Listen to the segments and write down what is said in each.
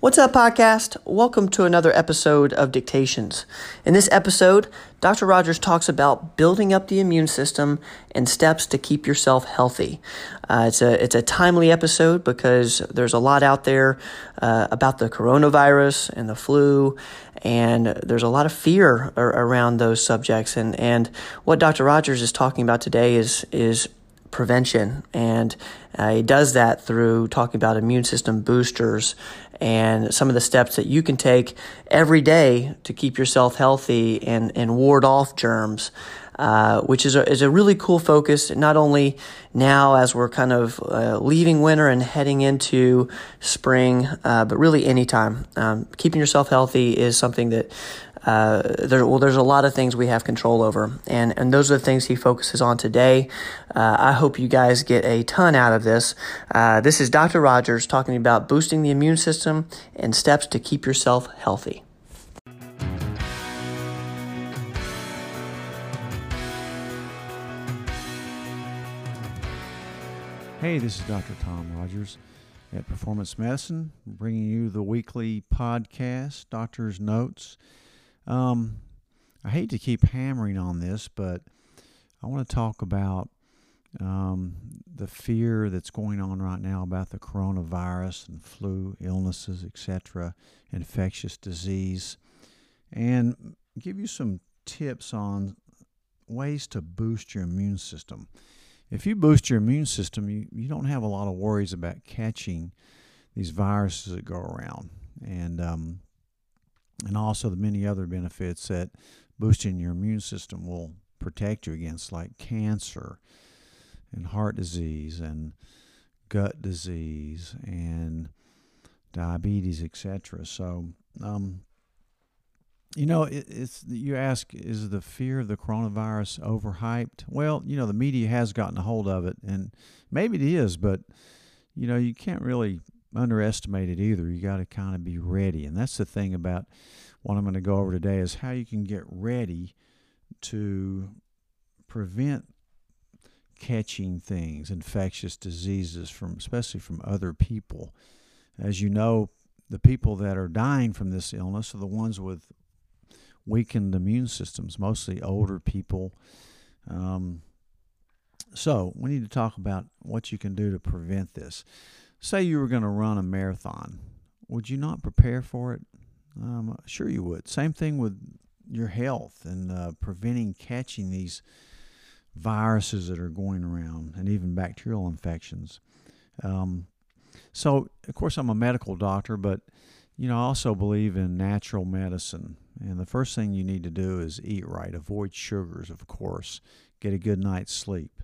What's up, podcast? Welcome to another episode of Dictations. In this episode, Dr. Rogers talks about building up the immune system and steps to keep yourself healthy. Uh, it's a it's a timely episode because there's a lot out there uh, about the coronavirus and the flu, and there's a lot of fear ar- around those subjects. And and what Dr. Rogers is talking about today is is prevention. And uh, he does that through talking about immune system boosters and some of the steps that you can take every day to keep yourself healthy and, and ward off germs. Uh, which is a, is a really cool focus, not only now as we're kind of uh, leaving winter and heading into spring, uh, but really anytime. Um, keeping yourself healthy is something that uh, there, well, there's a lot of things we have control over, and and those are the things he focuses on today. Uh, I hope you guys get a ton out of this. Uh, this is Dr. Rogers talking about boosting the immune system and steps to keep yourself healthy. Hey, this is Dr. Tom Rogers at Performance Medicine, bringing you the weekly podcast, Doctor's Notes. Um, I hate to keep hammering on this, but I want to talk about um, the fear that's going on right now about the coronavirus and flu illnesses, etc., infectious disease, and give you some tips on ways to boost your immune system. If you boost your immune system, you, you don't have a lot of worries about catching these viruses that go around. And um, and also the many other benefits that boosting your immune system will protect you against, like cancer and heart disease and gut disease and diabetes, etc. So, um, you know, it, it's you ask, is the fear of the coronavirus overhyped? Well, you know, the media has gotten a hold of it, and maybe it is, but you know, you can't really underestimate it either. You got to kind of be ready, and that's the thing about what I'm going to go over today is how you can get ready to prevent catching things, infectious diseases from especially from other people. As you know, the people that are dying from this illness are the ones with weakened immune systems, mostly older people. Um, so we need to talk about what you can do to prevent this. Say you were going to run a marathon. Would you not prepare for it? Um, sure, you would. Same thing with your health and uh, preventing catching these viruses that are going around and even bacterial infections. Um, so, of course, I'm a medical doctor, but you know, I also believe in natural medicine. And the first thing you need to do is eat right, avoid sugars, of course, get a good night's sleep.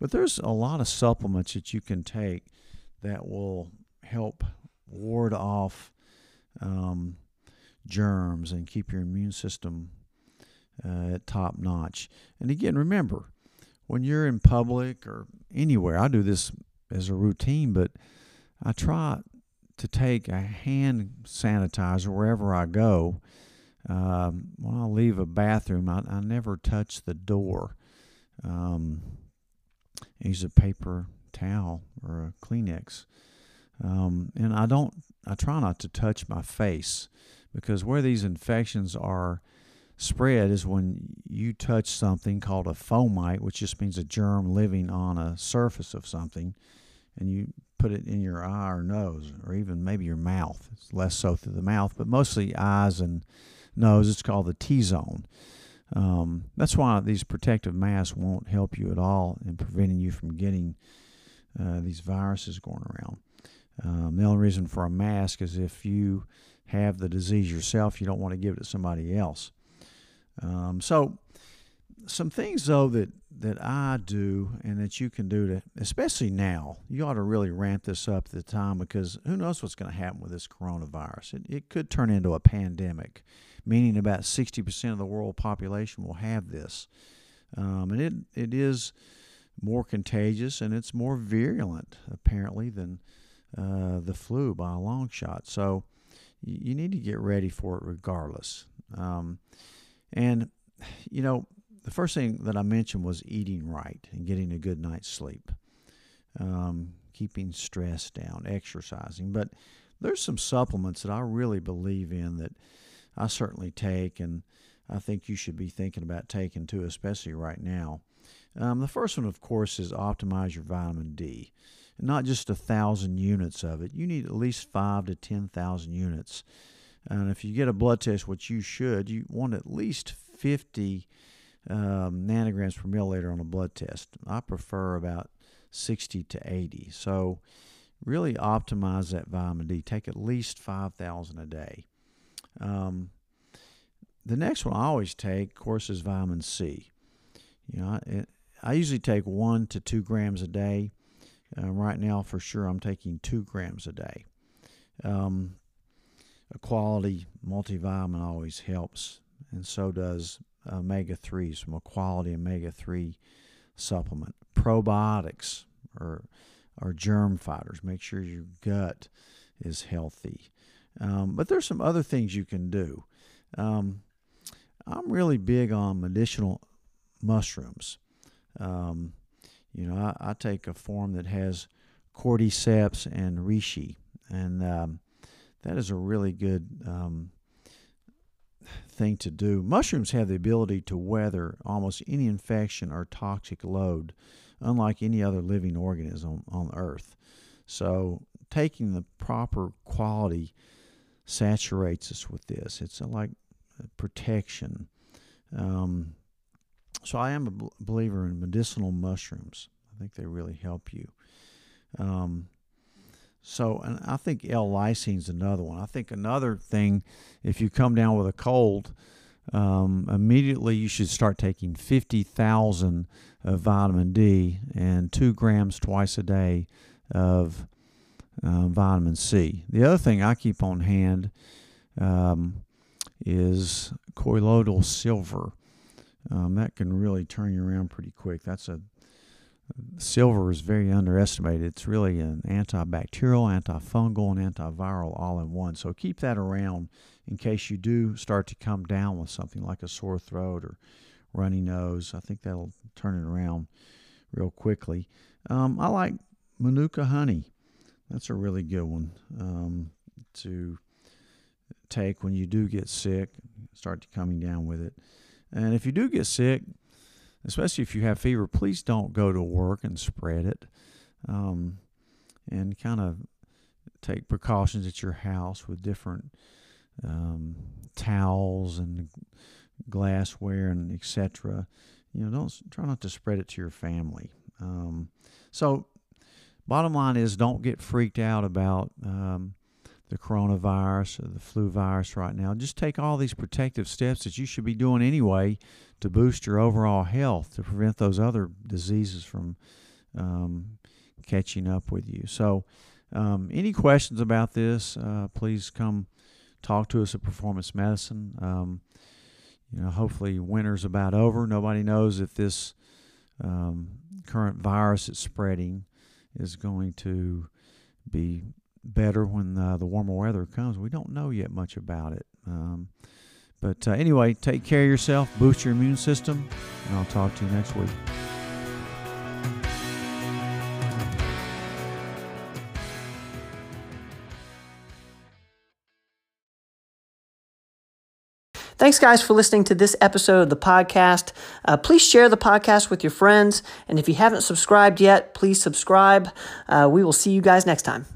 But there's a lot of supplements that you can take that will help ward off um, germs and keep your immune system uh, at top notch. And again, remember, when you're in public or anywhere, I do this as a routine, but I try to take a hand sanitizer wherever I go. Um, when I leave a bathroom, I, I never touch the door. Um, use a paper towel or a Kleenex. Um, and I don't, I try not to touch my face because where these infections are spread is when you touch something called a fomite, which just means a germ living on a surface of something, and you put it in your eye or nose, or even maybe your mouth. It's less so through the mouth, but mostly eyes and nose. It's called the T zone. Um, that's why these protective masks won't help you at all in preventing you from getting uh, these viruses going around. Um, the only reason for a mask is if you have the disease yourself, you don't want to give it to somebody else. Um, so, some things though that that I do and that you can do to, especially now, you ought to really ramp this up at the time because who knows what's going to happen with this coronavirus? It, it could turn into a pandemic, meaning about 60% of the world population will have this. Um, and it, it is more contagious and it's more virulent, apparently, than uh, the flu by a long shot. So you, need to get ready for it regardless. Um, and, you know, the first thing that I mentioned was eating right and getting a good night's sleep, um, keeping stress down, exercising. But there's some supplements that I really believe in that I certainly take, and I think you should be thinking about taking too, especially right now. Um, the first one, of course, is optimize your vitamin D. Not just a thousand units of it. You need at least five to ten thousand units. And if you get a blood test, which you should, you want at least 50 um, nanograms per milliliter on a blood test. I prefer about 60 to 80. So really optimize that vitamin D. Take at least 5,000 a day. Um, the next one I always take, of course, is vitamin C. You know, I, usually take one to two grams a day. Uh, right now, for sure, I'm taking two grams a day. Um, a quality multivitamin always helps, and so does omega 3s from a quality omega 3 supplement. Probiotics or, or germ fighters. Make sure your gut is healthy. Um, but there's some other things you can do. Um, I'm really big on medicinal mushrooms. Um, you know, I, I, take a form that has cordyceps and reishi, and um, that is a really good um, thing to do. Mushrooms have the ability to weather almost any infection or toxic load, unlike any other living organism on Earth. So, taking the proper quality saturates us with this. It's like protection. Um, so, I am a believer in medicinal mushrooms. I think they really help you. Um, so, and I think L-lysine is another one. I think another thing, if you come down with a cold, um, immediately you should start taking 50,000 of vitamin D and two grams twice a day of uh, vitamin C. The other thing I keep on hand um, is colloidal silver. Um, that can really turn you around pretty quick. That's a silver is very underestimated. It's really an antibacterial, antifungal, and antiviral all in one. So keep that around in case you do start to come down with something like a sore throat or runny nose. I think that'll turn it around real quickly. Um, I like Manuka honey. That's a really good one um, to take when you do get sick. Start to coming down with it. And if you do get sick, especially if you have fever, please don't go to work and spread it. Um, and kind of take precautions at your house with different um, towels and glassware and etc. You know, don't try not to spread it to your family. Um, so, bottom line is, don't get freaked out about um, the coronavirus or the flu virus right now. Just take all these protective steps that you should be doing anyway to boost your overall health to prevent those other diseases from um, catching up with you. So, um, any questions about this, uh, please come talk to us at Performance Medicine. Um, you know, hopefully, winter's about over. Nobody knows if this um, current virus that's spreading is going to be better when uh, the warmer weather comes. We don't know yet much about it. Um, but uh, anyway, take care of yourself, boost your immune system, and I'll talk to you next week. Thanks, guys, for listening to this episode of the podcast. Uh, please share the podcast with your friends. And if you haven't subscribed yet, please subscribe. Uh, we will see you guys next time.